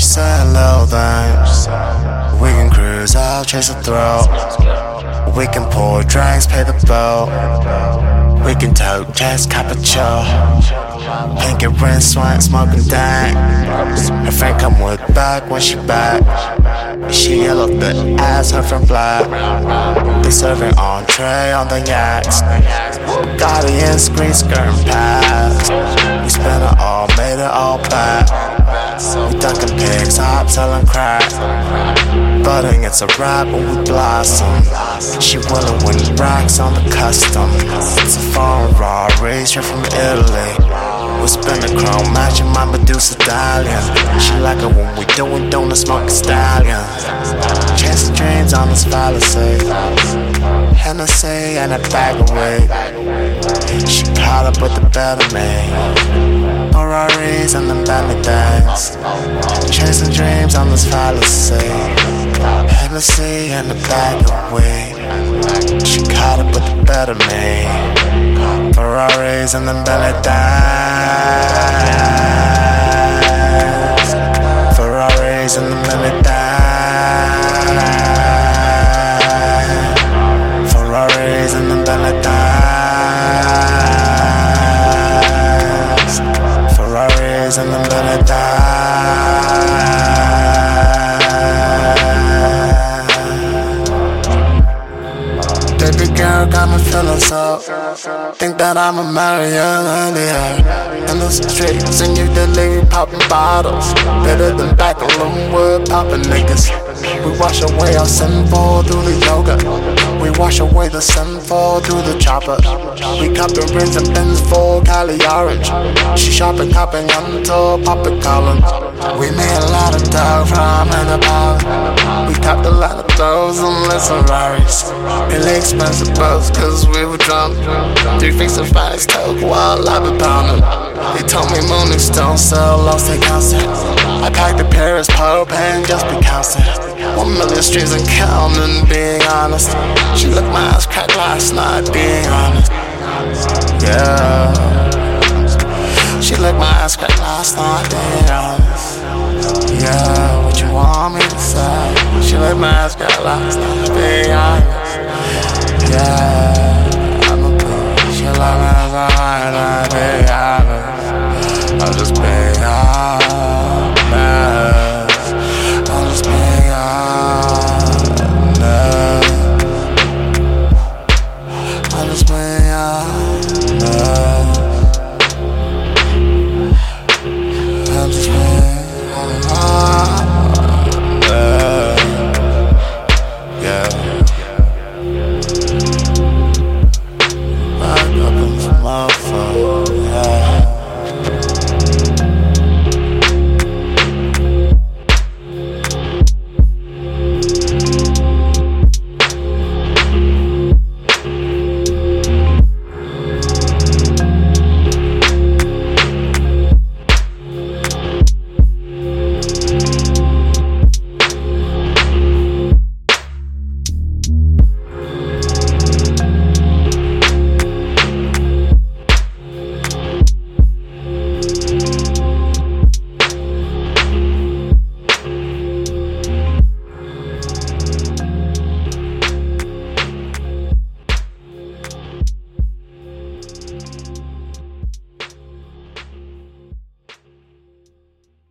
She said little things. We can cruise out, chase the throat. We can pour drinks, pay the bill. We can tote a chill Pinky rinse, swank, smoking dank. Her friend come with back when she back. She yellow thick ass, her friend black. They serving entree on the yaks. in screen skirt and pass We spent it all, made it all back. We ducking pigs, hop selling crack. Budding, it's a rap when we blossom. She willing when he rocks on the custom. It's a foreign raw, raised straight from Italy. We spin the chrome, matching my Medusa stallion. She like it when we doing donuts, smoking stallion. Chasing dreams on this fallacy. Hennessy and a bag of weed. She caught up with the better me. The. Chasing dreams on this fallacy. Hennessy and a bag of weed. She caught up with the better me. Ferraris and the things. Ferraris and the things. Ferraris and the things. Ferraris and the. Think that marry you earlier. In the streets and you delete popping bottles. Better than back alone wood popping niggas. We wash away our sinful through the yoga. We wash away the sinful through the chopper. We copping rings and pins for Cali orange. She shopping, copping until popping Collins. We made a lot of dough from the power. We copped a lot of those and listen Ferraris. Really expensive boats cause we were drunk. Three fix of fries toke while I been pounding. They told me Mooney Stone sell lost they constant. I packed the Paris Pope and just be constant. One million streams and counting, being honest. She looked my ass cracked last night, being honest. Yeah. She licked my ass crack last night, being honest. Yeah, what you want me to say? She licked my ass crack last night, being honest.